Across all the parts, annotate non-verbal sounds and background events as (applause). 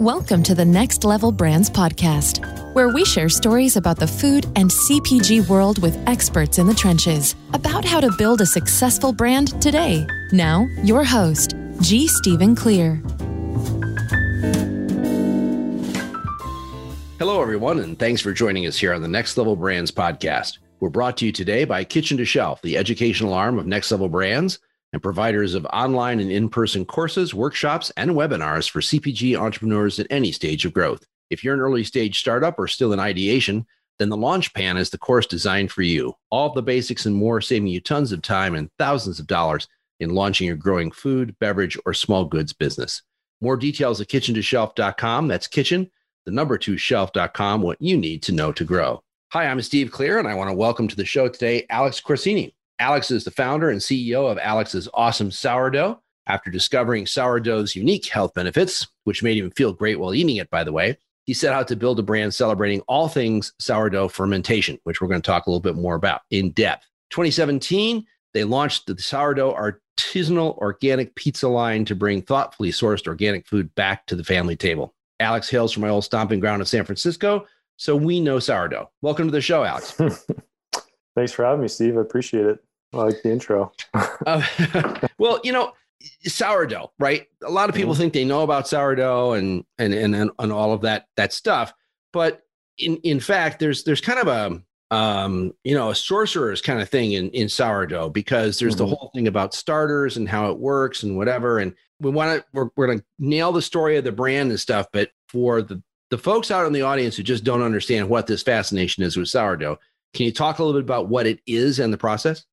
Welcome to the Next Level Brands podcast, where we share stories about the food and CPG world with experts in the trenches about how to build a successful brand today. Now, your host, G. Stephen Clear. Hello, everyone, and thanks for joining us here on the Next Level Brands podcast. We're brought to you today by Kitchen to Shelf, the educational arm of Next Level Brands and providers of online and in person courses, workshops, and webinars for CPG entrepreneurs at any stage of growth. If you're an early stage startup or still in ideation, then the Launchpad is the course designed for you. All the basics and more, saving you tons of time and thousands of dollars in launching your growing food, beverage, or small goods business. More details at kitchen2shelf.com. That's kitchen, the number two shelf.com, what you need to know to grow. Hi, I'm Steve Clear, and I want to welcome to the show today Alex Corsini. Alex is the founder and CEO of Alex's Awesome Sourdough. After discovering sourdough's unique health benefits, which made him feel great while eating it, by the way, he set out to build a brand celebrating all things sourdough fermentation, which we're going to talk a little bit more about in depth. 2017, they launched the sourdough artisanal organic pizza line to bring thoughtfully sourced organic food back to the family table. Alex hails from my old stomping ground of San Francisco, so we know sourdough. Welcome to the show, Alex. (laughs) Thanks for having me, Steve. I appreciate it. I like the intro. uh, (laughs) well, you know, sourdough, right? A lot of people mm-hmm. think they know about sourdough and, and and and all of that that stuff, but in in fact, there's there's kind of a um, you know, a sorcerer's kind of thing in in sourdough because there's mm-hmm. the whole thing about starters and how it works and whatever. And we want to we're, we're gonna nail the story of the brand and stuff, but for the the folks out in the audience who just don't understand what this fascination is with sourdough, can you talk a little bit about what it is and the process?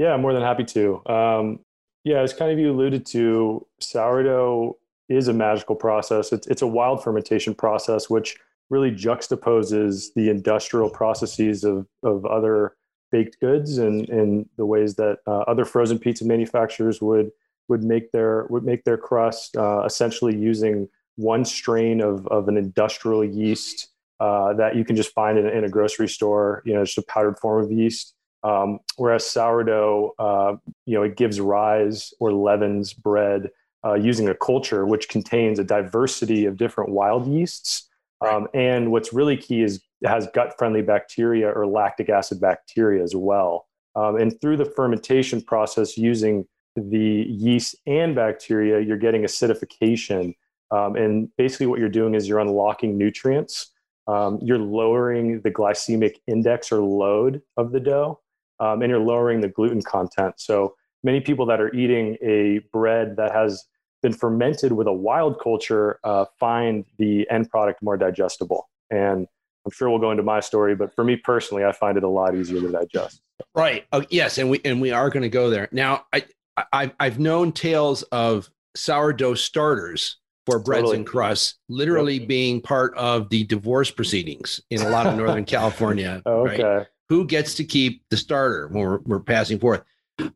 Yeah, more than happy to. Um, yeah, as kind of you alluded to, sourdough is a magical process. It's, it's a wild fermentation process, which really juxtaposes the industrial processes of, of other baked goods and, and the ways that uh, other frozen pizza manufacturers would would make their would make their crust uh, essentially using one strain of, of an industrial yeast uh, that you can just find in, in, a grocery store. You know, just a powdered form of yeast. Um, whereas sourdough, uh, you know, it gives rise or leavens bread uh, using a culture which contains a diversity of different wild yeasts. Um, and what's really key is it has gut-friendly bacteria or lactic acid bacteria as well. Um, and through the fermentation process, using the yeast and bacteria, you're getting acidification. Um, and basically, what you're doing is you're unlocking nutrients. Um, you're lowering the glycemic index or load of the dough um, and you're lowering the gluten content. So many people that are eating a bread that has been fermented with a wild culture uh, find the end product more digestible. And I'm sure we'll go into my story, but for me personally, I find it a lot easier to digest. Right. Oh, yes, and we and we are going to go there now. I, I I've known tales of sourdough starters for breads totally. and crusts literally yep. being part of the divorce proceedings in a lot of Northern (laughs) California. okay. Right? Who gets to keep the starter when we're, we're passing forth.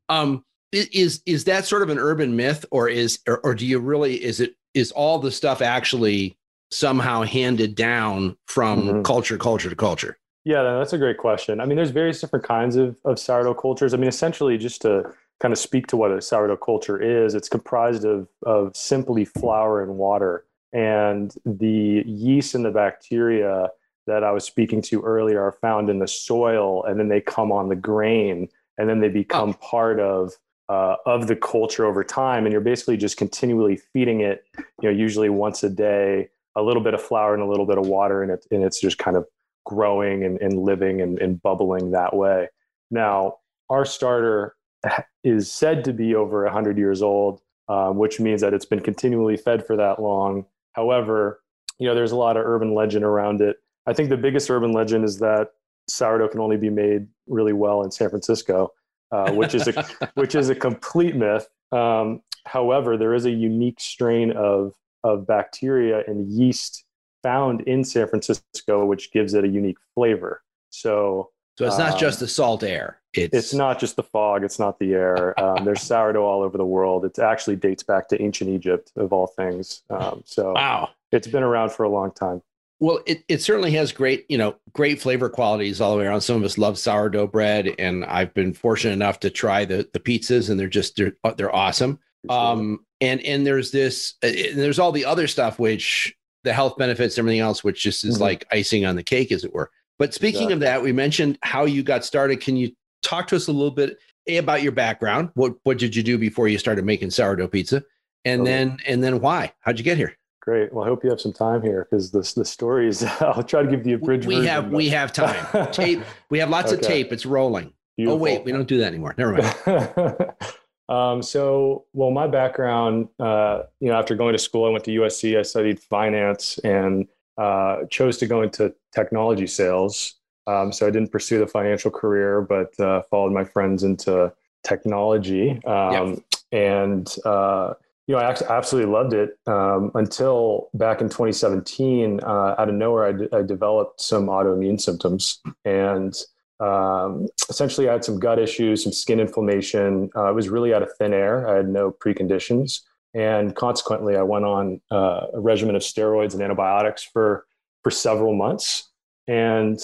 Um, is is that sort of an urban myth or is or, or, do you really is it is all the stuff actually somehow handed down from mm-hmm. culture culture to culture? Yeah that's a great question. I mean there's various different kinds of, of sourdough cultures. I mean essentially just to kind of speak to what a sourdough culture is it's comprised of of simply flour and water. And the yeast and the bacteria that I was speaking to earlier are found in the soil and then they come on the grain and then they become oh. part of uh, of the culture over time and you're basically just continually feeding it you know usually once a day a little bit of flour and a little bit of water and, it, and it's just kind of growing and, and living and, and bubbling that way now our starter (laughs) is said to be over 100 years old um, which means that it's been continually fed for that long however you know there's a lot of urban legend around it I think the biggest urban legend is that sourdough can only be made really well in San Francisco, uh, which is a (laughs) which is a complete myth. Um, however, there is a unique strain of of bacteria and yeast found in San Francisco, which gives it a unique flavor. So, so it's not um, just the salt air. It's... it's not just the fog. It's not the air. Um, there's (laughs) sourdough all over the world. It actually dates back to ancient Egypt, of all things. Um, so, wow, it's been around for a long time. Well, it, it certainly has great, you know, great flavor qualities all the way around. Some of us love sourdough bread, and I've been fortunate enough to try the the pizzas, and they're just they're they're awesome. Um, and and there's this, uh, and there's all the other stuff which the health benefits, everything else, which just is Mhm. like icing on the cake, as it were. But speaking of that, we mentioned how you got started. Can you talk to us a little bit a, about your background? What what did you do before you started making sourdough pizza? And then and then why? How'd you get here? Great. Well, I hope you have some time here because the the stories. (laughs) I'll try to give you the abridged We version, have but- we have time. (laughs) tape. We have lots of tape. It's rolling. Oh wait, we don't do that anymore. Never mind. (laughs) um, so, well, my background, uh, you know, after going to school, I went to USC. I studied finance and uh, chose to go into technology sales. Um, so I didn't pursue the financial career, but uh, followed my friends into technology. Um, And uh, you know, I absolutely loved it um, until back in 2017. Uh, out of nowhere, I, d- I developed some autoimmune symptoms, and um, essentially, I had some gut issues, some skin inflammation. Uh, I was really out of thin air. I had no preconditions, and consequently, I went on uh, a regimen of steroids and antibiotics for for several months. And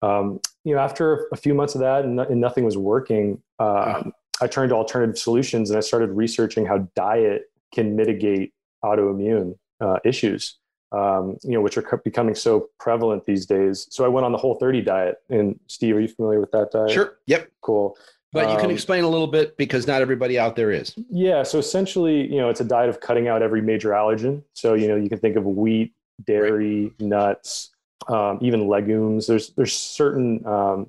um, you know, after a few months of that, and, and nothing was working, um, I turned to alternative solutions, and I started researching how diet can mitigate autoimmune uh, issues um, you know, which are co- becoming so prevalent these days. So I went on the Whole 30 diet. And Steve, are you familiar with that diet? Sure. Yep. Cool. But you can Um, explain a little bit because not everybody out there is. Yeah. So essentially, you know, it's a diet of cutting out every major allergen. So you know, you can think of wheat, dairy, nuts, um, even legumes. There's there's certain um,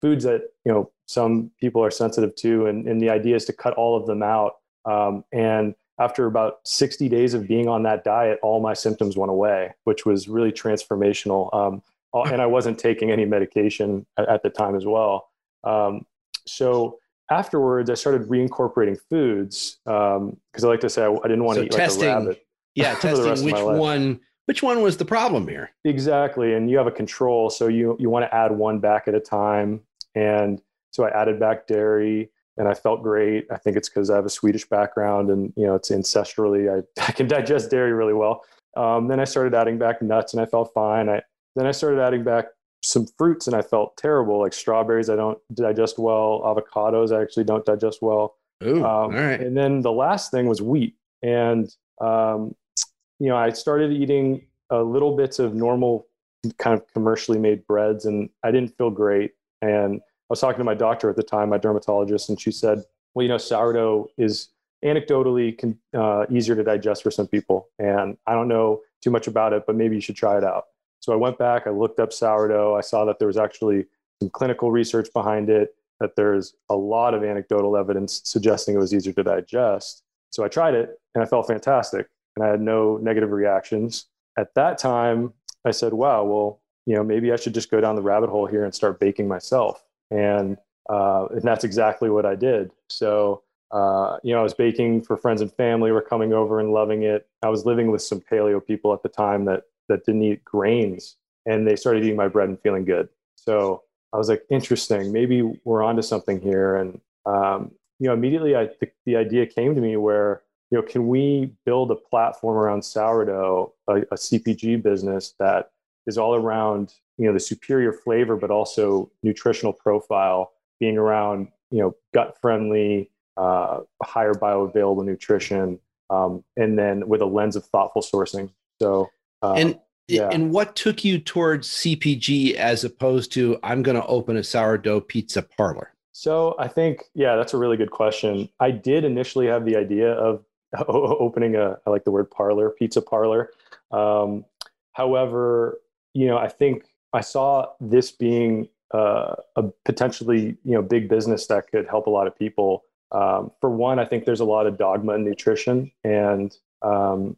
foods that you know some people are sensitive to, and, and the idea is to cut all of them out. Um, and after about 60 days of being on that diet, all my symptoms went away, which was really transformational. Um, and I wasn't taking any medication at, at the time as well. Um, so afterwards, I started reincorporating foods because I like to say I, I didn't want So to eat like testing- a rabbit. Yeah, (laughs) for the rest testing which one which one was the problem here. Exactly, and you have a control, so you you want to add one back at a time. And so I added back dairy, and I felt great. I think it's because I have a Swedish background, and you know it's ancestrally I, (laughs) I can digest dairy really well. Um, then I started adding back nuts, and I felt fine. I then I started adding back some fruits, and I felt terrible, like strawberries. I don't digest well. Avocados, I actually don't digest well. Ooh, Um, all right. And then the last thing was wheat. And, um, you know, I started eating uh, little bits of normal kind of commercially made breads and I didn't feel great. And I was talking to my doctor at the time, my dermatologist, and she said, well, you know, sourdough is anecdotally con- uh, easier to digest for some people. And I don't know too much about it, but maybe you should try it out. So I went back, I looked up sourdough. I saw that there was actually some clinical research behind it, that there's a lot of anecdotal evidence suggesting it was easier to digest. So I tried it and I felt fantastic and I had no negative reactions. At that time, I said, wow, well, you know, maybe I should just go down the rabbit hole here and start baking myself. And, uh, and that's exactly what I did. So, uh, you know, I was baking for friends and family were coming over and loving it. I was living with some paleo people at the time that, that didn't eat grains and they started eating my bread and feeling good. So I was like, interesting, maybe we're onto something here. And, um, you know, immediately I, the, the idea came to me where, you know, can we build a platform around sourdough, a, a CPG business that is all around, you know, the superior flavor, but also nutritional profile being around, you know, gut friendly, uh, higher bioavailable nutrition, um, and then with a lens of thoughtful sourcing. So, um, and yeah. and what took you towards CPG as opposed to I'm going to open a sourdough pizza parlor? So I think, yeah, that's a really good question. I did initially have the idea of (laughs) opening a, I like the word parlor, pizza parlor. Um, however, you know, I think I saw this being uh, a potentially, you know, big business that could help a lot of people. Um, for one, I think there's a lot of dogma in nutrition, and um,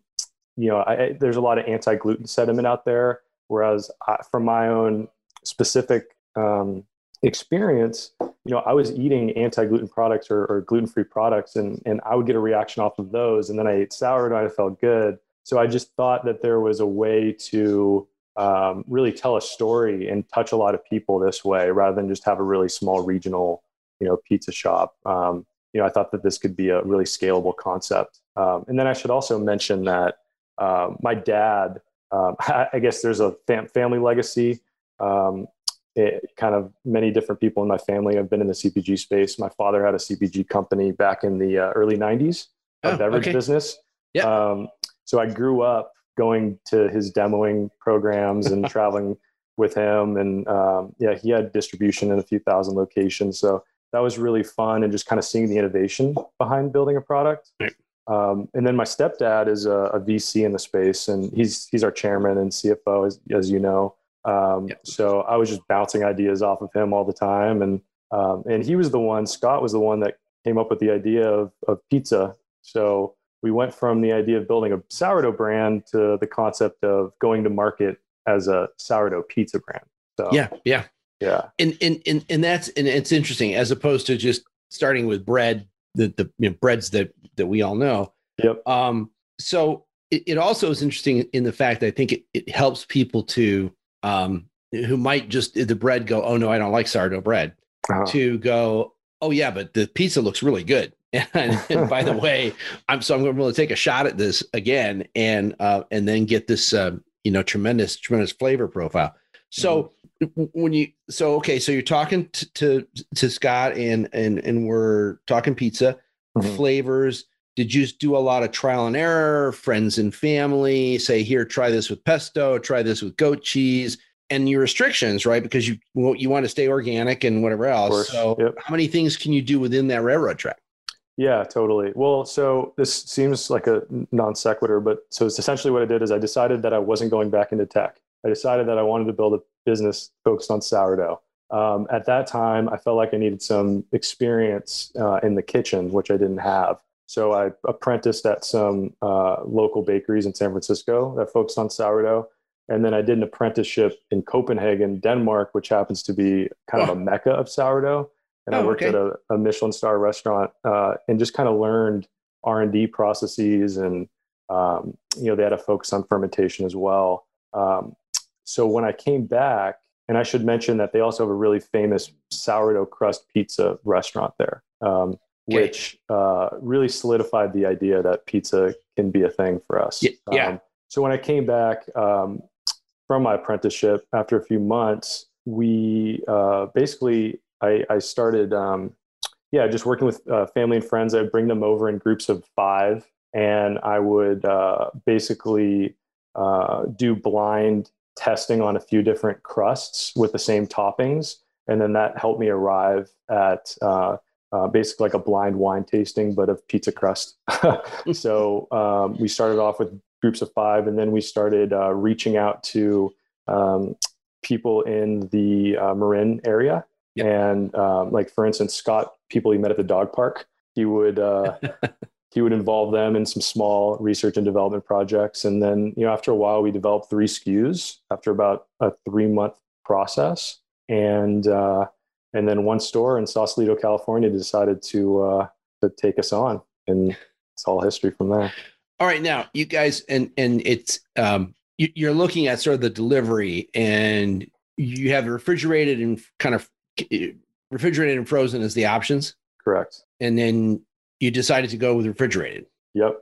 you know, I, there's a lot of anti-gluten sentiment out there. Whereas, I, from my own specific um, experience, you know, I was eating anti-gluten products or, or gluten-free products, and and I would get a reaction off of those, and then I ate sourdough, and I felt good. So I just thought that there was a way to um, really tell a story and touch a lot of people this way, rather than just have a really small regional, you know, pizza shop. Um, you know, I thought that this could be a really scalable concept. Um, and then I should also mention that uh, my dad, um, (laughs) I, I, guess there's a fam- family legacy. Um, it, kind of many different people in my family have been in the CPG space. My father had a CPG company back in the uh, early 90s, a Oh, beverage okay. business. Yeah. Um, so I grew up going to his demoing programs and (laughs) traveling with him. And um, yeah, he had distribution in a few thousand locations. So that was really fun and just kind of seeing the innovation behind building a product. Right. Um, and then my stepdad is a, a, VC in the space, and he's he's our chairman and CFO, as, as you know. Um, yep. So I was just bouncing ideas off of him all the time, and um, and he was the one. Scott was the one that came up with the idea of of pizza. So we went from the idea of building a sourdough brand to the concept of going to market as a sourdough pizza brand. So yeah, yeah, yeah. And and and and that's and it's interesting as opposed to just starting with bread, the the you know, breads that that we all know. Yep. Um. So it, it also is interesting in the fact that I think it, it helps people to um who might just the bread go, oh no, I don't like sourdough bread, uh-huh. to go, oh yeah, but the pizza looks really good. (laughs) And, and by the (laughs) way, I'm so I'm going to take a shot at this again, and uh, and then get this uh, you know tremendous tremendous flavor profile. So mm-hmm when you so okay so you're talking to to, to scott and and and we're talking pizza mm-hmm. flavors did you do a lot of trial and error friends and family say here try this with pesto try this with goat cheese and your restrictions right because you you want to stay organic and whatever else so yep. how many things can you do within that railroad track yeah totally well so this seems like a non sequitur but so it's essentially what i did is i decided that i wasn't going back into tech I decided that I wanted to build a business focused on sourdough. Um, at that time, I felt like I needed some experience uh, in the kitchen, which I didn't have. So I apprenticed at some uh, local bakeries in San Francisco that focused on sourdough. And then I did an apprenticeship in Copenhagen, Denmark, which happens to be kind of a mecca of sourdough. And oh, I worked okay. at a, a, Michelin star restaurant uh, and just kind of learned R&D processes. And, um, you know, they had a focus on fermentation as well. Um, so when I came back, and I should mention that they also have a really famous sourdough crust pizza restaurant there, um, okay. which uh, really solidified the idea that pizza can be a thing for us. Yeah. Um, so when I came back um, from my apprenticeship after a few months, we uh, basically I, I started, um, yeah, just working with uh, family and friends. I'd bring them over in groups of five, and I would uh, basically uh, do blind testing on a few different crusts with the same toppings. And then that helped me arrive at uh, uh, basically like a blind wine tasting, but of pizza crust. (laughs) so um, we started off with groups of five, and then we started uh, reaching out to um, people in the Marin area. Yep. And um, like, for instance, Scott, people he met at the dog park, he would uh, (laughs) he would involve them in some small research and development projects. And then, you know, after a while, we developed three SKUs after about a three month process. And, uh, and then one store in Sausalito, California decided to, uh, to take us on. And it's all history from there. All right. Now, you guys, and, and it's, um, you, you're looking at sort of the delivery and you have refrigerated and kind of refrigerated and frozen as the options. Correct. And then you decided to go with refrigerated. Yep.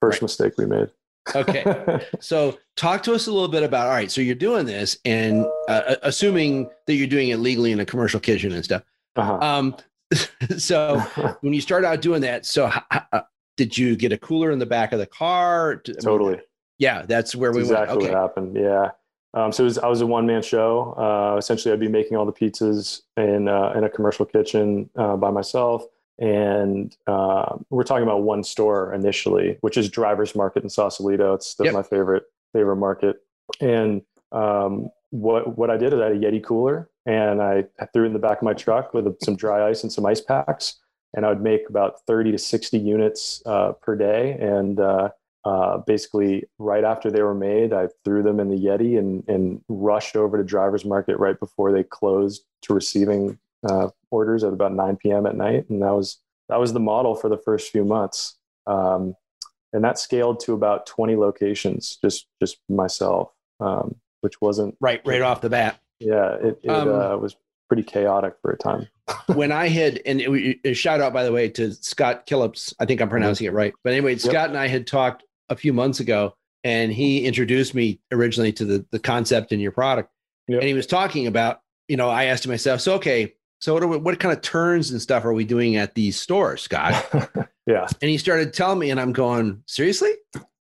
First right. mistake we made. okay. (laughs) So talk to us a little bit about all right, so you're doing this and uh, assuming that you're doing it legally in a commercial kitchen and stuff. Uh-huh. Um, (laughs) so (laughs) when you start out doing that, so uh, did you get a cooler in the back of the car? Totally. Yeah, that's where that's we exactly went. Okay. what happened. Yeah. Um, so was, I was a one man show. Uh, essentially, I'd be making all the pizzas in uh, in a commercial kitchen uh, by myself and uh, we're talking about one store initially, which is Drivers Market in Sausalito. It's yep. my favorite favorite market. And um, what what I did is I had a Yeti cooler, and I, threw it in the back of my truck with some dry ice and some ice packs, and I would make about thirty to sixty units uh, per day. And uh, basically, right after they were made, I threw them in the Yeti and and rushed over to Drivers Market right before they closed to receiving uh, orders at about 9 p.m. at night, and that was that was the model for the first few months. Um, and that scaled to about 20 locations, just just myself, um, which wasn't right right off the bat. Yeah, it, it um, uh, was pretty chaotic for a time. (laughs) when I had, and it, it, shout out by the way to Scott Killips, I think I'm pronouncing it right. But anyway, yep. Scott and I had talked a few months ago, and he introduced me originally to the the concept in your product, yep. and he was talking about, you know, I asked him myself, so okay, so what, we, what kind of turns and stuff are we doing at these stores, Scott? (laughs) yeah. And he started telling me, and I'm going, seriously?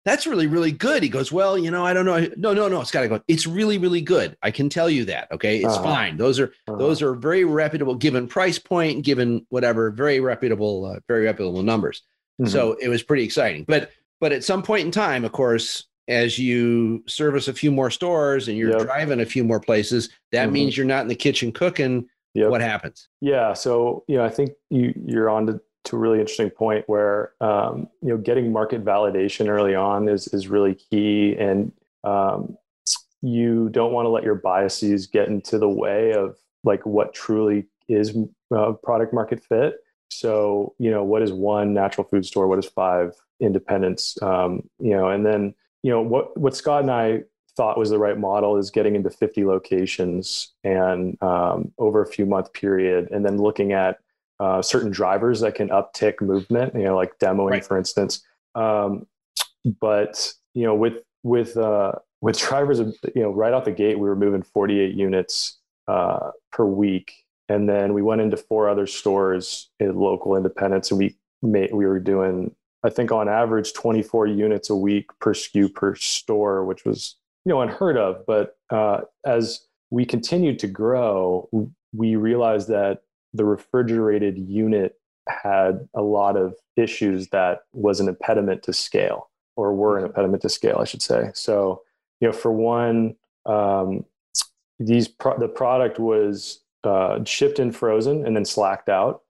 that's really, really good. He goes, well, you know, I don't know. No, no, no, Scott. I go, it's really, really good. I can tell you that. Okay. It's uh-huh. fine. Those are, uh-huh. those are very reputable, given price point, given whatever, very reputable, uh, very reputable numbers. Mm-hmm. So it was pretty exciting. But, but at some point in time, of course, as you service a few more stores and you're yep. driving a few more places, that mm-hmm. means you're not in the kitchen cooking. Yep. What happens? Yeah. So, you know, I think you, you're on to, to a really interesting point where, um, you know, getting market validation early on is, is really key. And um, you don't want to let your biases get into the way of like what truly is uh, product market fit. So, you know, what is one natural food store? What is five independents? Um, you know, and then, you know what what Scott and I thought was the right model is getting into 50 locations and um, over a few month period, and then looking at uh, certain drivers that can uptick movement. You know, like demoing, right. for instance. Um, but you know, with with uh, with drivers, you know, right out the gate, we were moving 48 units uh, per week, and then we went into four other stores in local independents, and we made we were doing I think on average 24 units a week per SKU per store, which was you know unheard of. But uh, as we continued to grow, we realized that the refrigerated unit had a lot of issues that was an impediment to scale, or were an mm-hmm. impediment to scale, I should say. So you know, for one, um, these pro- the product was uh, shipped in frozen and then slacked out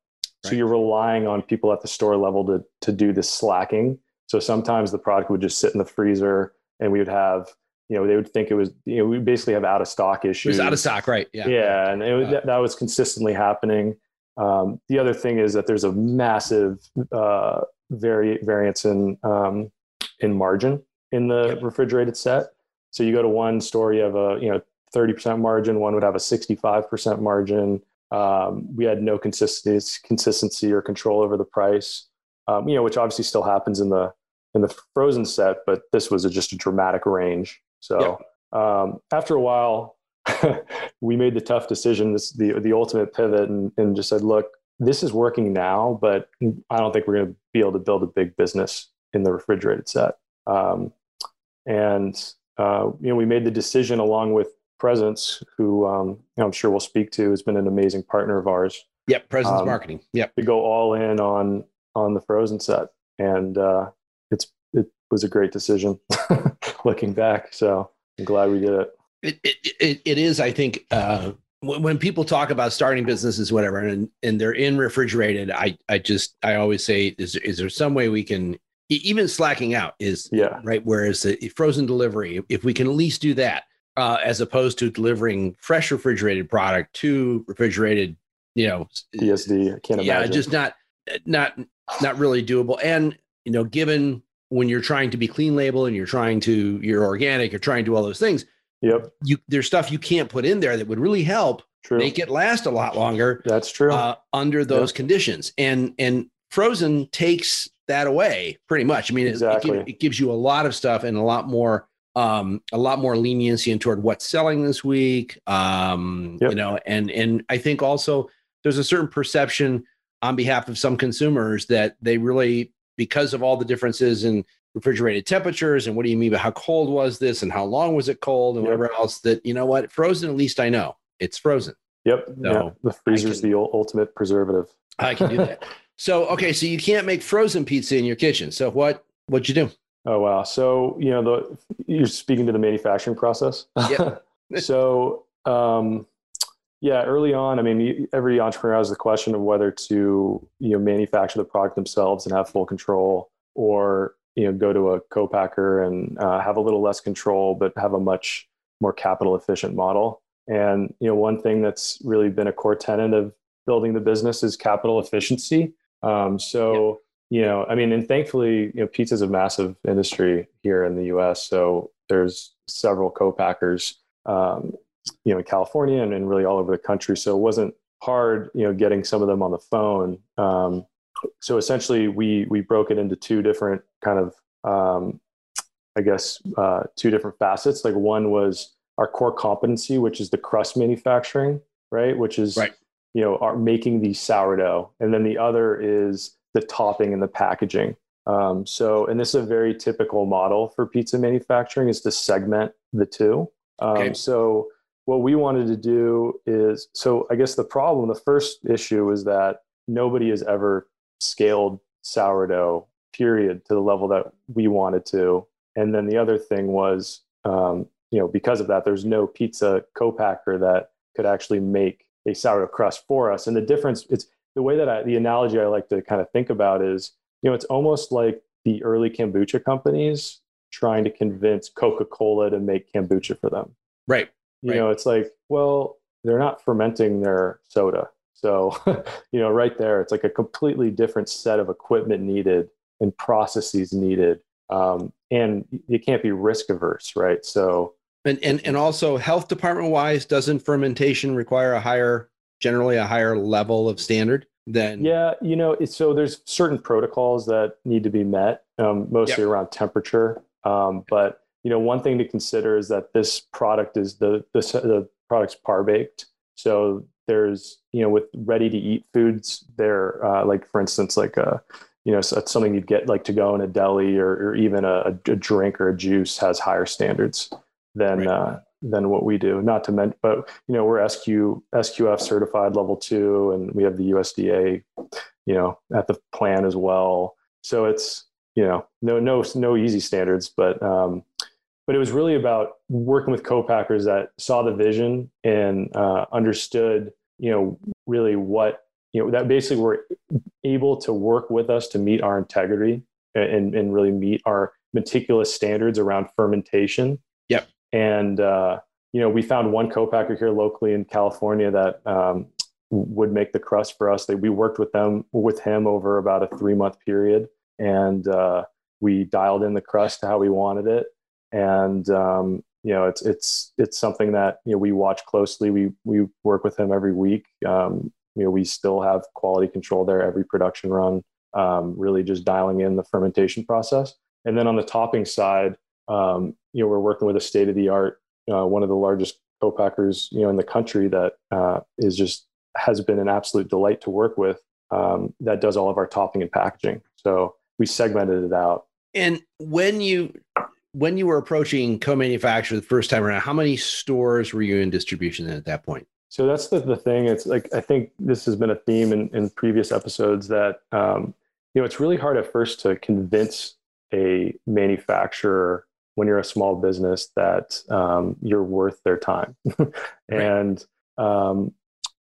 so you're relying on people at the store level to to do this slacking. So sometimes the product would just sit in the freezer, and we would have you know they would think it was you know we basically have out of stock issues. It was out of stock, right? Yeah, yeah, and it, that, that was consistently happening. Um, the other thing is that there's a massive uh, vari- variance in um, in margin in the yep. refrigerated set. So you go to one store, you have a you know 30% margin. One would have a 65% margin. Um, we had no consistency, consistency or control over the price, um, you know, which obviously still happens in the in the frozen set, but this was a, just a dramatic range. So um, after a while, (laughs) we made the tough decision, this the the ultimate pivot, and, and just said, look, this is working now, but I don't think we're going to be able to build a big business in the refrigerated set. Um, and uh, you know, we made the decision along with Presence, who um, I'm sure we'll speak to, has been an amazing partner of ours. Yep, Presence um, Marketing. Yep, to go all in on on the Frozen set, and uh, it's it was a great decision (laughs) looking back. So I'm glad we did it. It it, it, it is, I think. Uh, when people talk about starting businesses, whatever, and and they're in refrigerated, I I just I always say, is is there some way we can even slacking out is yeah right? Whereas the frozen delivery, if we can at least do that, uh, as opposed to delivering fresh refrigerated product to refrigerated, you know, DSD. I can't yeah, imagine. just not not not really doable. And you know, given when you're trying to be clean label and you're trying to you're organic, you're trying to do all those things. Yep. You there's stuff you can't put in there that would really help true. make it last a lot longer. That's true. Uh, under those yep. conditions, and and frozen takes that away pretty much. I mean, exactly. it, it, gives you a lot of stuff and a lot more um, a lot more leniency in toward what's selling this week. Um, yep. You know, and and I think also there's a certain perception on behalf of some consumers that they really, because of all the differences in refrigerated temperatures and what do you mean by how cold was this and how long was it cold and yep. whatever else, that you know what, frozen at least I know it's frozen. Yep. So yeah. The freezer's can, the ultimate preservative. I can do that. (laughs) so okay, so you can't make frozen pizza in your kitchen. So what what'd you do? Oh wow! So you know the you're speaking to the manufacturing process. Yeah. (laughs) (laughs) so um, yeah, early on, I mean, every entrepreneur has the question of whether to you know manufacture the product themselves and have full control, or you know go to a co-packer and uh, have a little less control but have a much more capital efficient model. And you know, one thing that's really been a core tenet of building the business is capital efficiency. Um, so you know, I mean, and thankfully, you know, pizza is a massive industry here in the U.S. So there's several co-packers, um, you know, in California and, and, really all over the country. So it wasn't hard, you know, getting some of them on the phone. Um, so essentially, we we broke it into two different kind of, um, I guess, uh, two different facets. Like one was our core competency, which is the crust manufacturing, right? Which is right. you know, our, making the sourdough, and then the other is the topping and the packaging. Um, so, and this is a very typical model for pizza manufacturing is to segment the two. Um, okay. So, what we wanted to do is so I guess the problem, the first issue is that nobody has ever scaled sourdough, period, to the level that we wanted to. And then the other thing was, um, you know, because of that, there's no pizza co-packer that could actually make a sourdough crust for us. And the difference, it's the way that I, the analogy I like to kind of think about is, you know, it's almost like the early kombucha companies trying to convince Coca-Cola to make kombucha for them. Right. You right. know, it's like, well, they're not fermenting their soda. So, (laughs) you know, right there, it's like a completely different set of equipment needed and processes needed. Um, and you can't be risk averse, right? So, and, and, and also health department wise, doesn't fermentation require a higher, generally a higher level of standard than? Yeah, you know, so there's certain protocols that need to be met, um, mostly yep. around temperature. Um, but you know, one thing to consider is that this product is the the, the product's par baked. So there's you know with ready to eat foods, there uh, like for instance like a you know something you'd get like to go in a deli or, or even a, a drink or a juice has higher standards than right. uh, than what we do. Not to mention, but you know, we're SQ SQF certified level two, and we have the USDA, you know, at the plan as well. So it's you know, no no no easy standards, but um, but it was really about working with co-packers that saw the vision and uh, understood, you know, really what you know that basically were able to work with us to meet our integrity and, and really meet our meticulous standards around fermentation. And uh, you know, we found one co-packer here locally in California that um, would make the crust for us. That we worked with them with him over about a three month period, and uh, we dialed in the crust to how we wanted it. And um, you know, it's it's it's something that you know we watch closely. We we work with him every week. Um, you know, we still have quality control there every production run. Um, really, just dialing in the fermentation process. And then on the topping side, um, you know, we're working with a state of the art, uh, one of the largest co-packers, you know, in the country that uh, is just has been an absolute delight to work with. Um, that does all of our topping and packaging. So we segmented it out. And when you when you were approaching co-manufacturer the first time around, how many stores were you in distribution at that point? So that's the, the thing. It's like I think this has been a theme in, in previous episodes that um, you know it's really hard at first to convince a manufacturer when you're a small business that um, you're worth their time. (laughs) and um,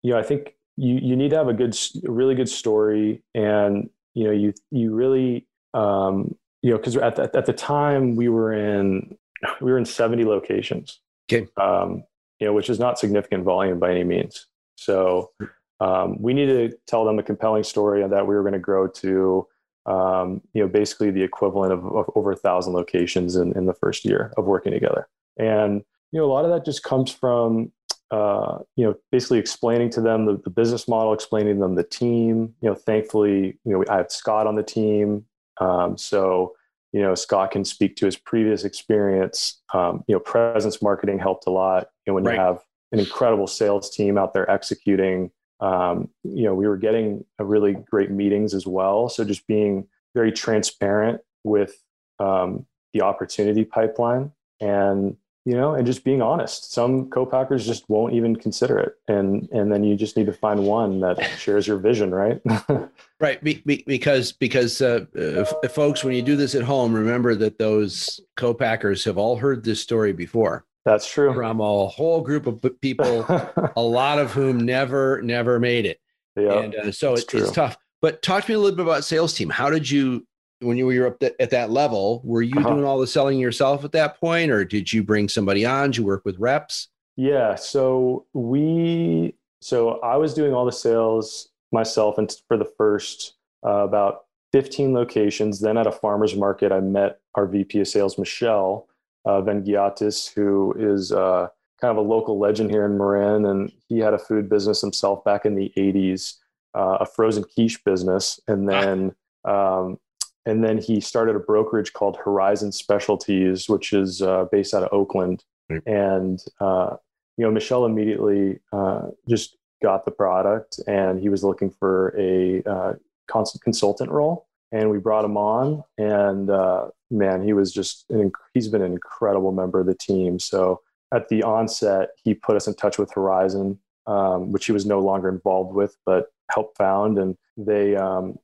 you know, I think you you need to have a good, really good story, and you know, you you really um, you know, because at the, at the time we were in we were in 70 locations. Okay. Um, you know, which is not significant volume by any means. So um, we need to tell them a compelling story that we were going to grow to um, you know, basically the equivalent of, of over a thousand locations in, in the first year of working together. And, you know, a lot of that just comes from, uh, you know, basically explaining to them the, the business model, explaining to them the team, you know, thankfully, you know, I have Scott on the team. Um, so, you know, Scott can speak to his previous experience. Um, you know, presence marketing helped a lot. You know, when right. you have an incredible sales team out there executing, um, you know, we were getting really great meetings as well. So just being very transparent with um, the opportunity pipeline and you know and just being honest. Some co-packers just won't even consider it. And and then you just need to find one that (laughs) shares your vision right? (laughs) Right. Be, be, because because uh, if folks when you do this at home remember that those co-packers have all heard this story before that's true. From a whole group of people, (laughs) a lot of whom never, never made it. Yeah. And uh, so it's, it's tough. But talk to me a little bit about sales team. How did you, when you were up at that level, were you uh-huh. doing all the selling yourself at that point, or did you bring somebody on? Did you work with reps? Yeah. So we, so I was doing all the sales myself, and for the first uh, about 15 locations. Then at a farmer's market, I met our VP of sales, Michelle uh, Vengiatis, who is uh, kind of a local legend here in Marin, and he had a food business himself back in the '80s, uh, a frozen quiche business, and ah. then um, and then he started a brokerage called Horizon Specialties, which is uh, based out of Oakland, and uh, you know Michelle immediately uh, just got the product, and he was looking for a constant consultant role. And we brought him on. And uh, man, he was just an, he's been an incredible member of the team. So at the onset, he put us in touch with Horizon, um, which he was no longer involved with, but helped found. And they um,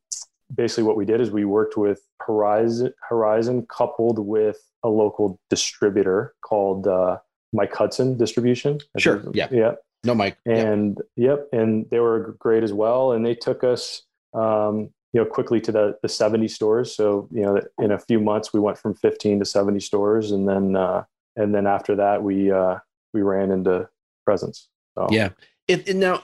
basically what we did is we worked with Horizon, Horizon coupled with a local distributor called uh, Mike Hudson Distribution. Sure. Yeah. Yeah. No, Mike. And yep. yep. And they were great as well. And they took us, um, you know, quickly to the, the 70 stores. So, you know, in a few months, we went from 15 to 70 stores. And then, uh, and then after that, we, uh, we ran into presence. So. Yeah. If, now,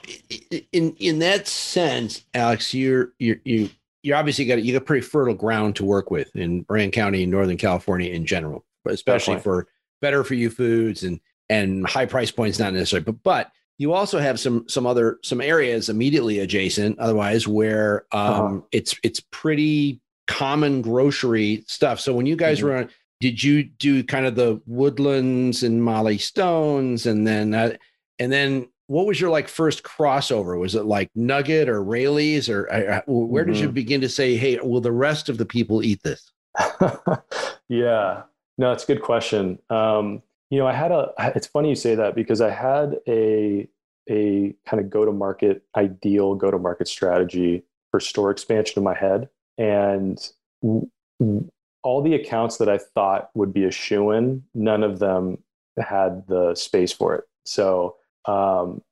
in in that sense, Alex, you're you're you you obviously got you got pretty fertile ground to work with in Marin County and Northern California in general, but especially Definitely. for better for you foods and and high price points not necessarily, but but you also have some some other some areas immediately adjacent, otherwise where uh-huh. um, uh-huh. it's it's pretty common grocery stuff. So when you guys mm-hmm. were on, did you do kind of the woodlands and Molly Stones, and then uh, and then what was your like first crossover? Was it like Nugget or Raley's or uh, where mm-hmm. did you mm-hmm. begin to say, hey, will the rest of the people eat this? (laughs) yeah, no, it's a good question. Um, you know, I had a. It's funny you say that because I had a a kind of go to market ideal go to market strategy for store expansion in my head, and all the accounts that I thought would be a shoe in, none of them had the space for it. So um,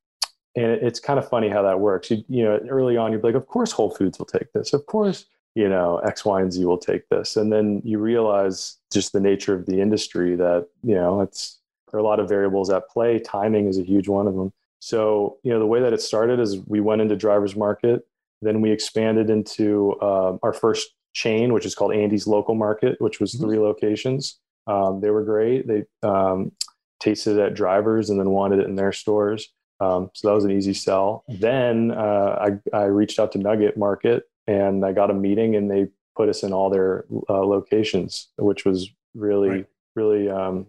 and it's kind of funny how that works. You, you know, early on, you're like, of course, Whole Foods will take this. Of course, you know, X, Y, and Z will take this. And then you realize just the nature of the industry that, you know, it's, there are a lot of variables at play. Timing is a huge one of them. So, you know, the way that it started is we went into driver's market, then we expanded into uh, our first chain, which is called Andy's Local Market, which was mm-hmm. three locations. Um, they were great. They um, tasted it at drivers and then wanted it in their stores. Um, so that was an easy sell. Then uh, I, I reached out to Nugget Market and I got a meeting and they put us in all their uh, locations, which was really, right. really um,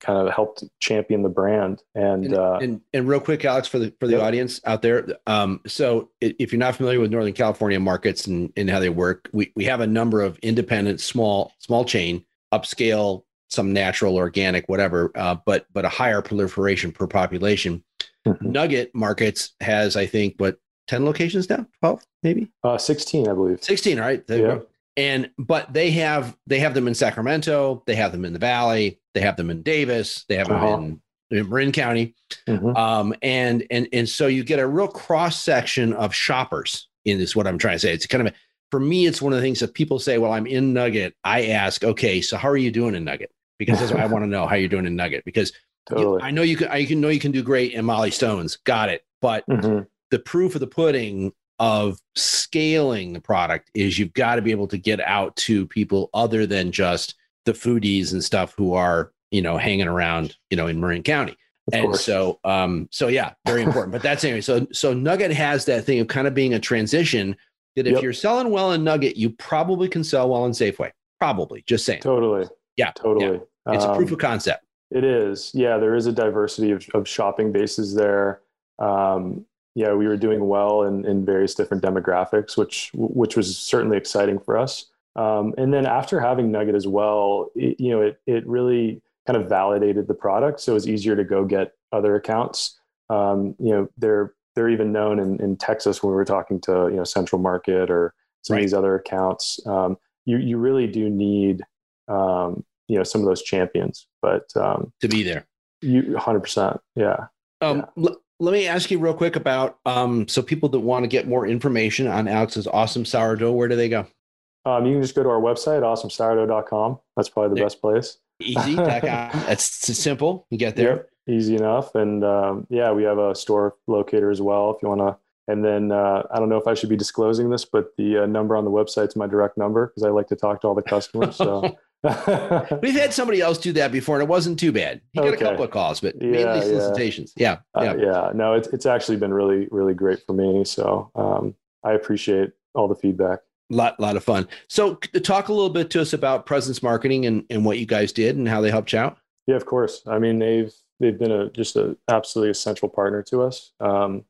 kind of helped champion the brand. And and, uh, and, and real quick, Alex, for the for the yep. audience out there, um, so if you're not familiar with Northern California markets and, and how they work, we we have a number of independent, small small chain, upscale some natural, organic, whatever, uh, but but a higher proliferation per population. Mm-hmm. Nugget Markets has, I think, what ten locations now, twelve maybe, uh, sixteen, I believe. Sixteen, right? yeah. And but they have they have them in Sacramento, they have them in the Valley, they have them in Davis, they have uh-huh. them in, in Marin County, mm-hmm. um, and and and so you get a real cross section of shoppers. In this, what I'm trying to say, it's kind of a, for me, it's one of the things that people say, well, I'm in Nugget. I ask, okay, so how are you doing in Nugget? because that's what I (laughs) want to know how you're doing in Nugget because totally. you, I know you can I can know you can do great in Molly Stones. Got it. But mm-hmm. The proof of the pudding of scaling the product is you've got to be able to get out to people other than just the foodies and stuff who are, you know, hanging around, you know, in Marin County. Of and course. so um so yeah, very important. but that's anyway. So so Nugget has that thing of kind of being a transition that if yep. you're selling well in Nugget, you probably can sell well in Safeway. Probably, just saying. Totally. Yeah. Totally. Yeah. It's um, a proof of concept. It is. Yeah, there is a diversity of, of shopping bases there. Um, yeah, we were doing well in, in various different demographics, which which was certainly exciting for us. Um, and then after having Nugget as well, it, you know, it it really kind of validated the product, so it was easier to go get other accounts. Um, you know, they're they're even known in, in Texas when we were talking to you know Central Market or some right. of these other accounts. Um, you you really do need um, you know some of those champions. But um, to be there, you 100 percent, yeah. Um, yeah. Let me ask you real quick about um, so people that want to get more information on Alex's awesome sourdough. Where do they go? Um, you can just go to our website, awesomesourdough.com. That's probably the best place. Easy. (laughs) That's simple. You get there. Yep, easy enough. And um, yeah, we have a store locator as well if you want to. And then uh, I don't know if I should be disclosing this, but the uh, number on the website is my direct number because I like to talk to all the customers. So (laughs) We've (laughs) had somebody else do that before, and it wasn't too bad. He got okay. a couple of calls, but yeah, mainly solicitations. Yeah, yeah, uh, yeah. No, it's it's actually been really really great for me. So um, I appreciate all the feedback. Lot lot of fun. So talk a little bit to us about presence marketing and and what you guys did and how they helped you out. Yeah, of course. I mean they've they've been a just a absolutely essential partner to us. Um,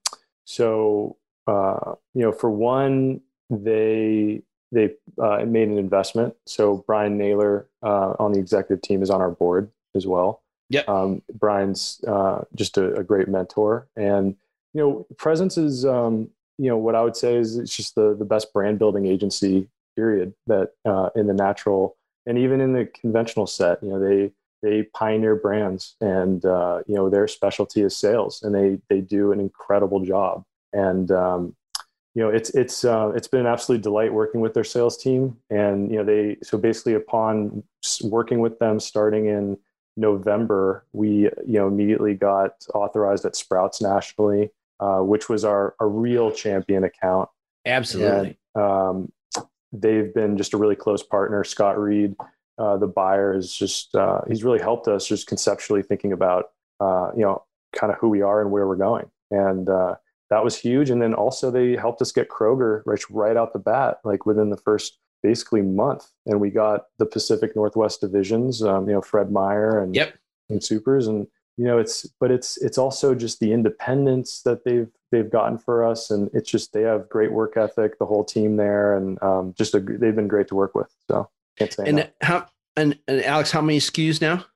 so uh, you know, for one, they they uh, made an investment. So Brian Naylor uh, on the executive team is on our board as well. Yeah. Um, Brian's uh, just a, a, great mentor, and you know, Presence is um, you know what I would say is it's just the the best brand building agency period that uh, in the natural and even in the conventional set. You know, they they pioneer brands, and uh, you know their specialty is sales, and they they do an incredible job. And um, you know, it's it's uh, it's been an absolute delight working with their sales team. And you know, they so basically upon working with them starting in November, we you know immediately got authorized at Sprouts nationally, uh, which was our a real champion account. Absolutely. And, um, they've been just a really close partner. Scott Reed, uh, the buyer, is just uh, he's really helped us just conceptually thinking about uh, you know kind of who we are and where we're going. And uh, that was huge. And then also they helped us get Kroger right, right out the bat, like within the first basically month. And we got the Pacific Northwest divisions, um, you know, Fred Meyer and, yep. and Supers. And, you know, it's, but it's, it's also just the independence that they've, they've gotten for us. And it's just, they have great work ethic, the whole team there. And um, just, a, they've been great to work with. So can't say And how, and, and Alex, how many SKUs now?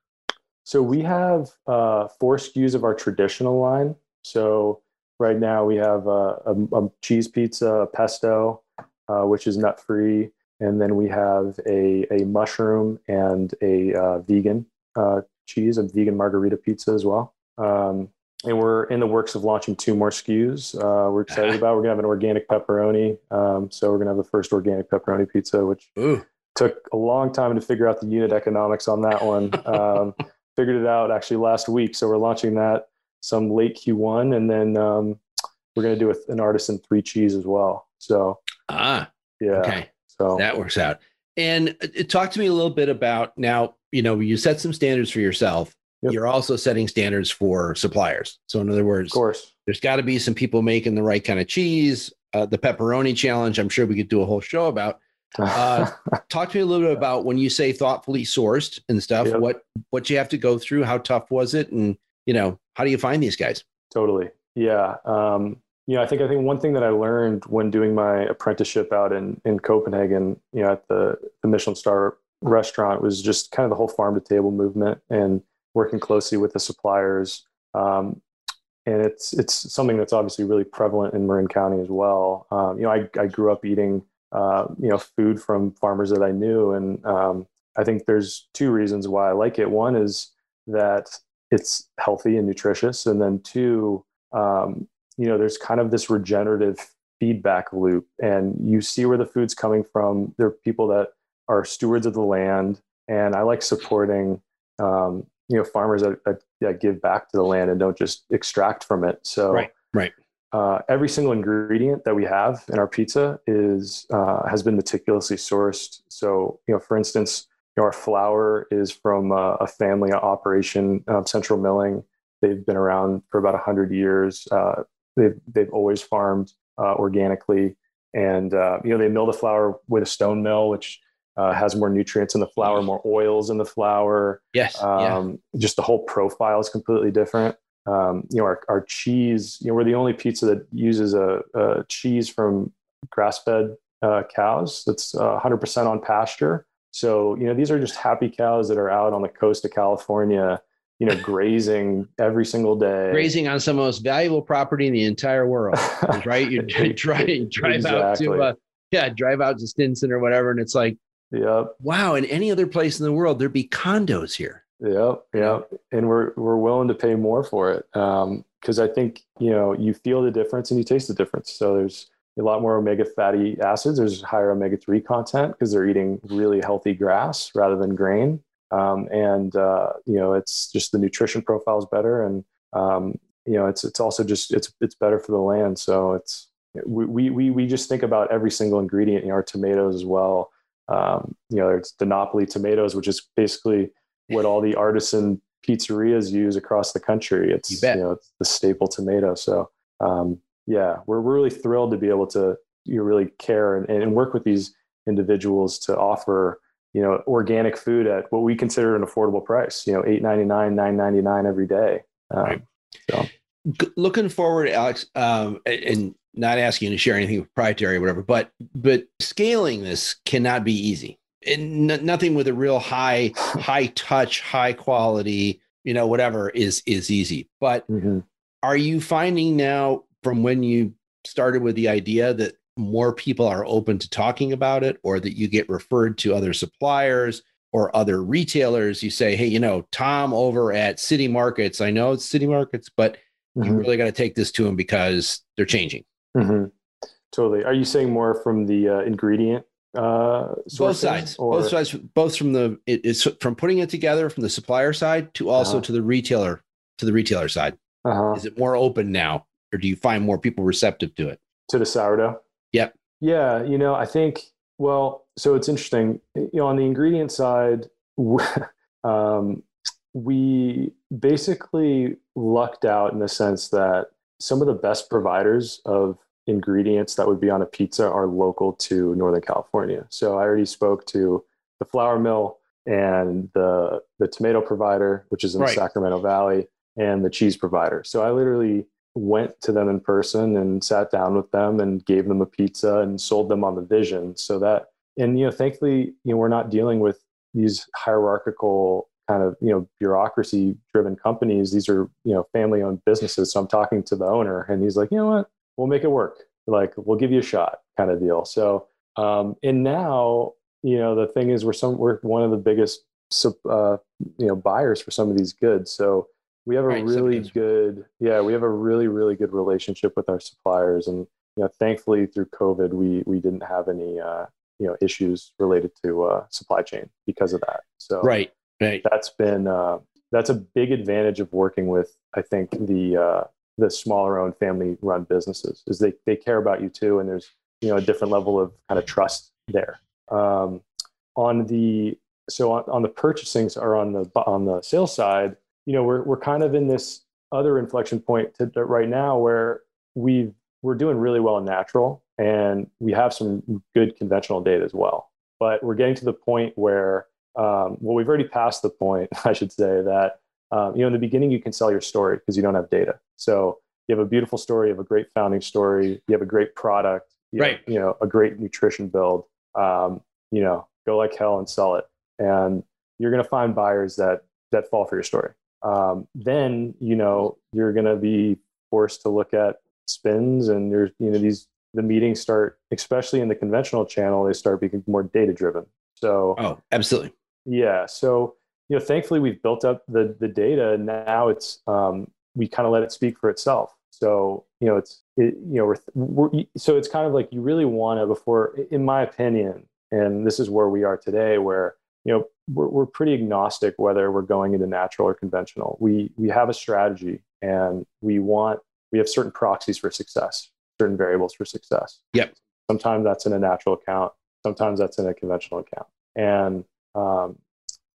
So we have uh, four SKUs of our traditional line. So right now we have a, a, a cheese pizza, a pesto, uh, which is nut free, and then we have a, a mushroom and a uh, vegan uh, cheese, a vegan margarita pizza as well. Um, and we're in the works of launching two more SKUs. Uh, we're excited (laughs) about. We're gonna have an organic pepperoni. Um, so we're gonna have the first organic pepperoni pizza, which Ooh. took a long time to figure out the unit economics on that one. (laughs) Um, figured it out actually last week, so we're launching that some late Q1, and then um, we're going to do an artisan three cheese as well. So ah, yeah, okay, so that works out. And uh, talk to me a little bit about now. You know, you set some standards for yourself. Yep. You're also setting standards for suppliers. So, in other words, of course, there's got to be some people making the right kind of cheese. Uh, the pepperoni challenge, I'm sure we could do a whole show about. (laughs) Uh, talk to me a little bit about when you say thoughtfully sourced and stuff. Yep. What what you have to go through? How tough was it? And you know, how do you find these guys? Totally. Yeah. Um, you know, I think I think one thing that I learned when doing my apprenticeship out in in Copenhagen, you know, at the the Michelin star restaurant was just kind of the whole farm to table movement and working closely with the suppliers. Um, and it's it's something that's obviously really prevalent in Marin County as well. Um, you know, I, I grew up eating uh, you know food from farmers that I knew, and um, I think there's two reasons why I like it. One is that it's healthy and nutritious, and then two, um, you know, there's kind of this regenerative feedback loop, and you see where the food's coming from. There are people that are stewards of the land, and I like supporting, um, you know, farmers that, that, that, give back to the land and don't just extract from it. So, right, right. Uh, every single ingredient that we have in our pizza is uh, has been meticulously sourced. So, you know, for instance, our flour is from uh, a family operation, Central Milling. They've been around for about 100 years. Uh, they've, they've always farmed uh, organically. And, uh, you know, they mill the flour with a stone mill, which uh, has more nutrients in the flour, more oils in the flour. Yes. Um, yeah. Just the whole profile is completely different. Um, you know, our, our cheese, you know, we're the only pizza that uses a, a cheese from grass fed uh, cows that's 100% on pasture. So, you know, these are just happy cows that are out on the coast of California, you know, grazing every single day. Grazing on some of the most valuable property in the entire world, right? You (laughs) (laughs) drive, drive exactly. out to, uh, yeah, drive out to Stinson or whatever. And it's like, yep. wow, in any other place in the world, there'd be condos here. Yep, yep. And we're, we're willing to pay more for it. Um, cause I think, you know, you feel the difference and you taste the difference. So there's, a lot more omega fatty acids. There's higher omega 3 content because they're eating really healthy grass rather than grain. Um, and, uh, you know, it's just the nutrition profile is better. And, um, you know, it's, it's also just, it's, it's better for the land. So it's, we, we, we just think about every single ingredient in our tomatoes as well. Um, you know, it's DiNapoli tomatoes, which is basically what all the artisan pizzerias use across the country. It's, you, you know, it's the staple tomato. So, um, yeah, we're really thrilled to be able to you know, really care and, and work with these individuals to offer you know organic food at what we consider an affordable price. You know, eight ninety nine, nine ninety nine every day. Um, right. So. Looking forward, Alex, um, and not asking you to share anything proprietary or whatever, but but scaling this cannot be easy. And n- nothing with a real high (sighs) high touch, high quality, you know, whatever is is easy. But mm-hmm. are you finding now from when you started with the idea that more people are open to talking about it or that you get referred to other suppliers or other retailers you say hey you know tom over at city markets i know it's city markets but mm-hmm. you really got to take this to them because they're changing mm-hmm. totally are you saying more from the uh, ingredient uh both sides or? both sides both from the it, it's from putting it together from the supplier side to also uh-huh. to the retailer to the retailer side uh-huh. is it more open now or do you find more people receptive to it to the sourdough Yep. Yeah, you know, I think well, so it's interesting. You know, on the ingredient side, (laughs) um, we basically lucked out in the sense that some of the best providers of ingredients that would be on a pizza are local to Northern California. So I already spoke to the flour mill and the the tomato provider, which is in right. the Sacramento Valley, and the cheese provider. So I literally went to them in person and sat down with them and gave them a pizza and sold them on the vision. So that and you know thankfully you know we're not dealing with these hierarchical kind of you know bureaucracy driven companies. These are you know family owned businesses. So i'm talking to the owner and he's like you know what? We'll make it work. Like we'll give you a shot kind of deal. So um and now you know the thing is we're some we're one of the biggest uh, you know buyers for some of these goods. So we have a right, really good yeah we have a really really good relationship with our suppliers. And you know thankfully through covid we we didn't have any uh, you know issues related to uh, supply chain because of that. So right right. that's been uh, that's a big advantage of working with i think the uh, the smaller owned family run businesses is they they care about you too. And there's you know a different level of kind of trust there. Um, on the so on, on the purchasing or on the on the sales side you know, we're we're kind of in this other inflection point to, to right now where we we're doing really well in natural and we have some good conventional data as well. But we're getting to the point where, um, well, we've already passed the point, (laughs) I should say, that um, you know in the beginning you can sell your story because you don't have data. So you have a beautiful story, you have a great founding story, you have a great product, you right? Have, you know, a great nutrition build. Um, you know, go like hell and sell it, and you're going to find buyers that that fall for your story um, then you know you're going to be forced to look at SPINS and there's you know these the meetings start especially in the conventional channel they start becoming more data driven so oh absolutely. Yeah so you know thankfully we've built up the the data and now it's um, we kind of let it speak for itself. So you know it's it, you know we're, we're so it's kind of like you really want to before in my opinion and this is where we are today where you know we're, we're pretty agnostic whether we're going into natural or conventional. We we have a strategy and we want we have certain proxies for success certain variables for success. Yep. Sometimes that's in a natural account sometimes that's in a conventional account. And um,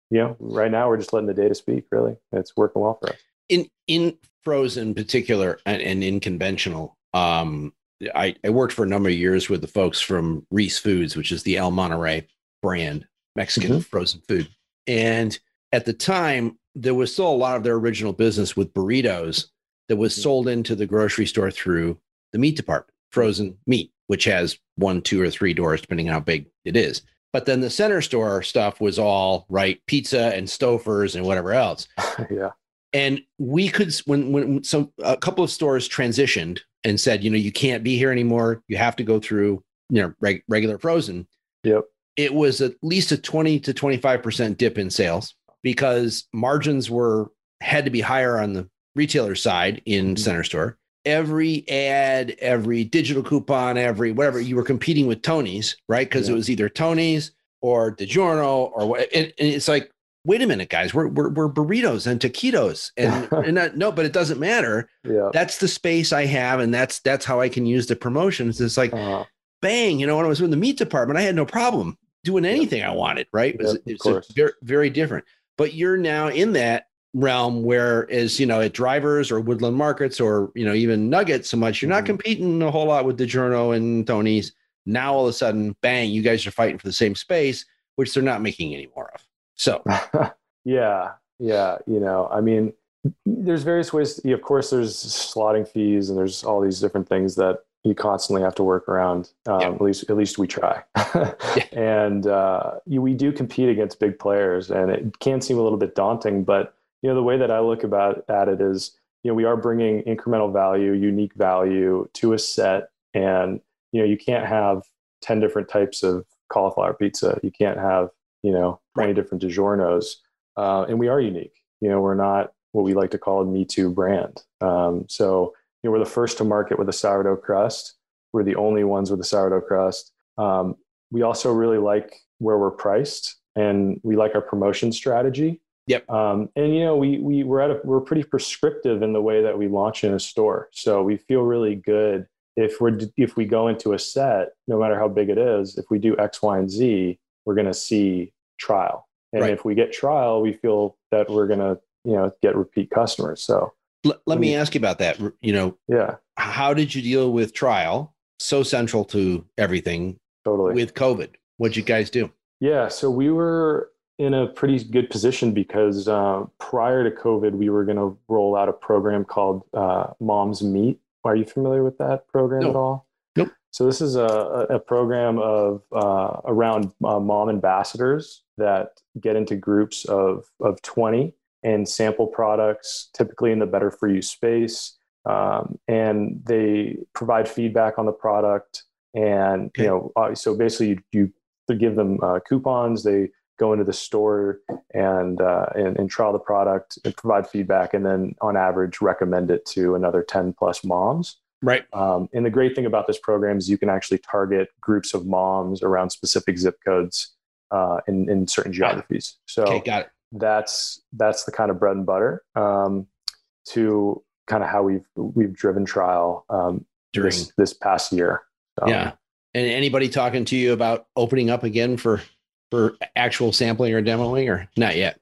you know right now we're just letting the data speak really. It's working well for us. In in frozen particular and, and in conventional um, I, I worked for a number of years with the folks from Ruiz Foods, which is the El Monterey brand. Mexican mm-hmm. frozen food. And at the time, there was still a lot of their original business with burritos that was mm-hmm. sold into the grocery store through the meat department, frozen meat, which has one, two, or three doors, depending on how big it is. But then the center store stuff was all right, pizza and Stouffer's and whatever else. (laughs) yeah. And we could, when when some a couple of stores transitioned and said, you know, you can't be here anymore. You have to go through, you know, reg- regular frozen. Yep it was at least a 20 to 25% dip in sales because margins were had to be higher on the retailer side in mm-hmm. center store every ad every digital coupon every whatever you were competing with tony's right because yeah. it was either tony's or DiGiorno or what and, and, it's like wait a minute guys we're, we're, we're burritos and taquitos and, (laughs) and not, no but it doesn't matter yeah that's the space i have and that's that's how i can use the promotions it's like uh-huh. bang you know when i was in the meat department i had no problem doing anything I wanted, right? It was, it's very, very different. But you're now in that realm where as you know at drivers or woodland markets or you know even nuggets so much you're not mm-hmm. competing a whole lot with DiGiorno and Tony's now all of a sudden bang you guys are fighting for the same space which they're not making any more of so (laughs) yeah yeah you know I mean there's various ways to, of course there's slotting fees and there's all these different things that you constantly have to work around. Um, At least, at least we try. (laughs) yeah. And uh, you, we do compete against big players, and it can seem a little bit daunting. But you know, the way that I look about at it is, you know, we are bringing incremental value, unique value to a set, and you know, you can't have ten different types of cauliflower pizza. You can't have you know twenty right. different DiGiorno's, uh, and we are unique. You know, we're not what we like to call a Me Too brand. Um, so you know, we're the first to market with a sourdough crust. We're the only ones with a sourdough crust. Um, we also really like where we're priced, and we like our promotion strategy. Yep. Um, and you know, we we we're at a, we're pretty prescriptive in the way that we launch in a store. So we feel really good if we're if we go into a set, no matter how big it is, if we do X, Y, and Z, we're going to see trial. And right. if we get trial, we feel that we're going to you know get repeat customers. So let, let me ask you about that. You know, yeah. How did you deal with trial? So central to everything. Totally. With COVID, what'd you guys do? Yeah, so we were in a pretty good position because uh, prior to COVID, we were going to roll out a program called uh, Moms Meet. Are you familiar with that program no. at all? Nope. So this is a, a program of uh, around uh, mom ambassadors that get into groups of of 20 and sample products, typically in the better for you space. Um, and they provide feedback on the product. And you know, uh, so basically, you, you give them uh, coupons. They go into the store and, uh, and, and trial the product and provide feedback, and then on average recommend it to another ten plus moms. Right. Um, and the great thing about this program is you can actually target groups of moms around specific zip codes uh, in, in certain geographies. So okay, got it that's that's the kind of bread and butter um, to kind of how we've we've driven trial um, during this, this past year. yeah, and anybody talking to you about opening up again for for actual sampling or demoing or not yet?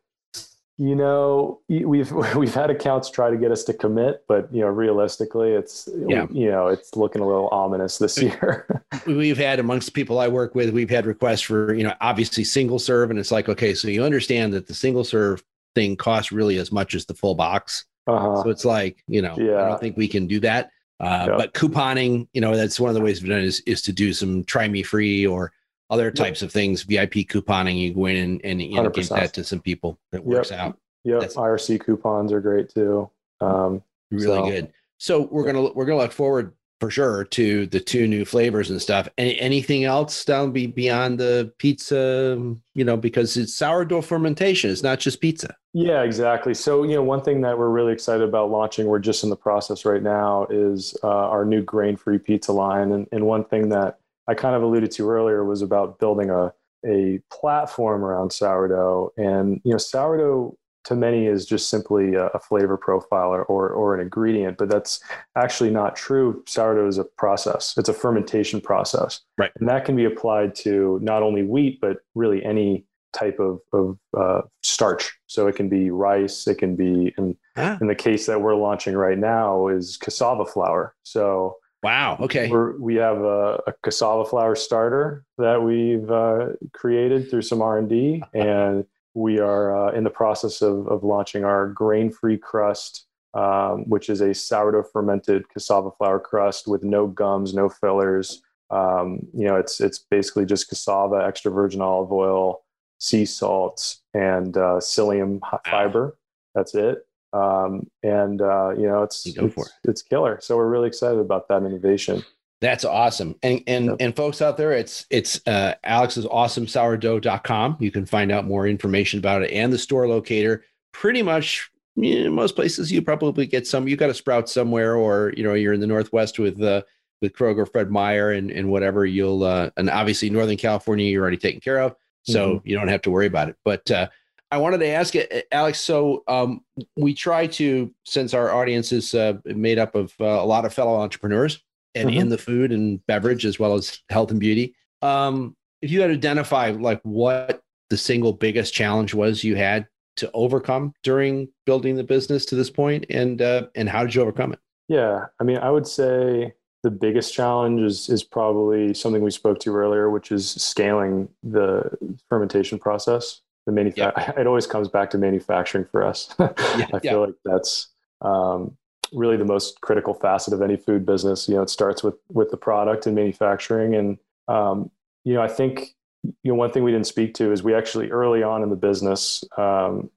You know, we've (laughs) we've had accounts try to get us to commit, but you know, realistically, it's yeah. you know, it's looking a little ominous this year. (laughs) we've had amongst people I work with, we've had requests for you know, obviously single serve, and it's like, okay, so you understand that the single serve thing costs really as much as the full box. Uh-huh. So it's like, you know, yeah. I don't think we can do that. Uh, yep. But couponing, you know, that's one of the ways we've done is, is to do some try me free or other types yep. of things, VIP couponing. You go in and, and you know, give that to some people that works yep. out. Yep. That's, IRC coupons are great too. Um, really so. good. So we're gonna we're gonna look forward for sure to the two new flavors and stuff. Any, anything else down be beyond the pizza? You know, because it's sourdough fermentation. It's not just pizza. Yeah, exactly. So you know, one thing that we're really excited about launching, we're just in the process right now, is uh, our new grain-free pizza line. And, and one thing that I kind of alluded to earlier was about building a a platform around sourdough. And you know, sourdough to many is just simply a, a flavor profile or, or, or an ingredient, but that's actually not true. Sourdough is a process. It's a fermentation process, right? And that can be applied to not only wheat but really any type of, of uh, starch. So it can be rice. It can be, in, ah. in the case that we're launching right now, is cassava flour. So Wow. Okay. we have a, a, cassava flour starter that we've uh, created through some R and D, (laughs) and we are uh, in the process of, of launching our grain-free crust, um, which is a sourdough fermented cassava flour crust with no gums, no fillers. Um, you know, it's it's basically just cassava, extra virgin olive oil, sea salts, and uh, psyllium fiber. That's it um, and uh, you know it's you it's, it. it's killer. So we're really excited about that innovation. That's awesome. And and yep. and folks out there, it's it's uh, Alex's awesome sourdough.com. You can find out more information about it and the store locator. Pretty much you know, most places you probably get some. You got a sprout somewhere, or you know you're in the Northwest with uh, with Kroger, Fred Meyer, and and whatever. You'll uh, and obviously Northern California you're already taken care of, so mm-hmm. you don't have to worry about it. But uh, I wanted to ask it, Alex. So um, we try to, since our audience is uh, made up of uh, a lot of fellow entrepreneurs and mm-hmm. in the food and beverage as well as health and beauty. Um, if you had to identify like what the single biggest challenge was you had to overcome during building the business to this point, and uh, and how did you overcome it? Yeah, I mean, I would say the biggest challenge is is probably something we spoke to earlier, which is scaling the fermentation process the manufa- yep. (laughs) it always comes back to manufacturing for us. (laughs) yeah, I feel yeah. like that's um, really the most critical facet of any food business. You know, it starts with with the product and manufacturing, and um, you know, I think you know one thing we didn't speak to is we actually early on in the business um,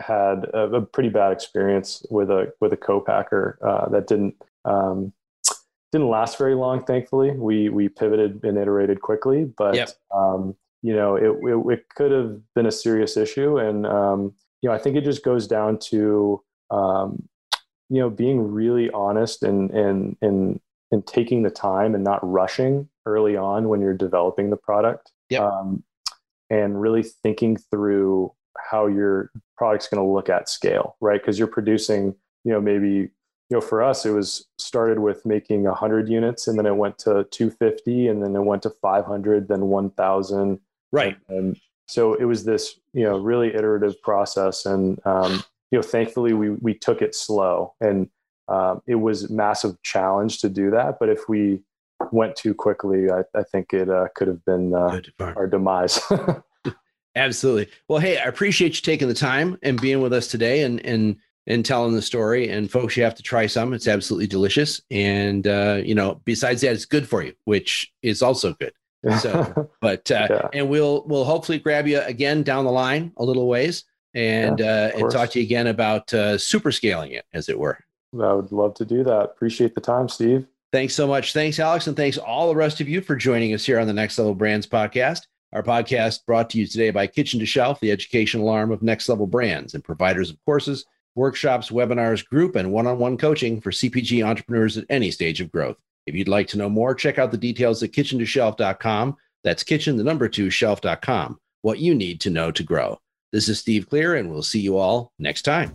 had a, a, pretty bad experience with a with a co-packer uh, that didn't um, didn't last very long. Thankfully, we we pivoted and iterated quickly, but yep. um, you know it, it, it could have been a serious issue, and um, you know I think it just goes down to um, you know being really honest and and and and taking the time and not rushing early on when you're developing the product. Yep. Um, and really thinking through how your product's going to look at scale, right? Because you're producing, you know, maybe, you know, for us, it was started with making 100 units and then it went to 250 and then it went to 500, then 1,000. Right. And, so it was this, you know, really iterative process. And, um, you know, thankfully we, we took it slow and um, it was a massive challenge to do that. But if we went too quickly, I, I think it uh, could have been uh, our demise. (laughs) Absolutely. Well, hey, I appreciate you taking the time and being with us today and and and telling the story. And folks, you have to try some. It's absolutely delicious. And uh, you know, besides that, it's good for you, which is also good. So, (laughs) but uh, yeah. and we'll we'll hopefully grab you again down the line a little ways and yeah, uh, and talk to you again about uh, super scaling it, as it were. I would love to do that. Appreciate the time, Steve. Thanks so much. Thanks, Alex, and thanks all the rest of you for joining us here on the Next Level Brands podcast. Our podcast brought to you today by Kitchen to Shelf, the educational arm of Next Level Brands and providers of courses, workshops, webinars, group, and one on one coaching for CPG entrepreneurs at any stage of growth. If you'd like to know more, check out the details at kitchen2shelf.com. That's kitchen, the number two, shelf.com. What you need to know to grow. This is Steve Clear, and we'll see you all next time.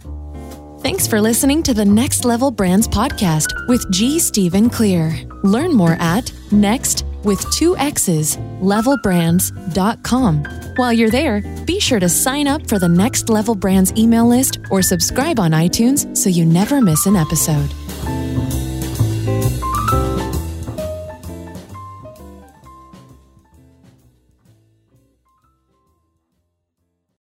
Thanks for listening to the Next Level Brands podcast with G. Stephen Clear. Learn more at next with two X's, levelbrands.com. While you're there, be sure to sign up for the Next Level Brands email list or subscribe on iTunes so you never miss an episode.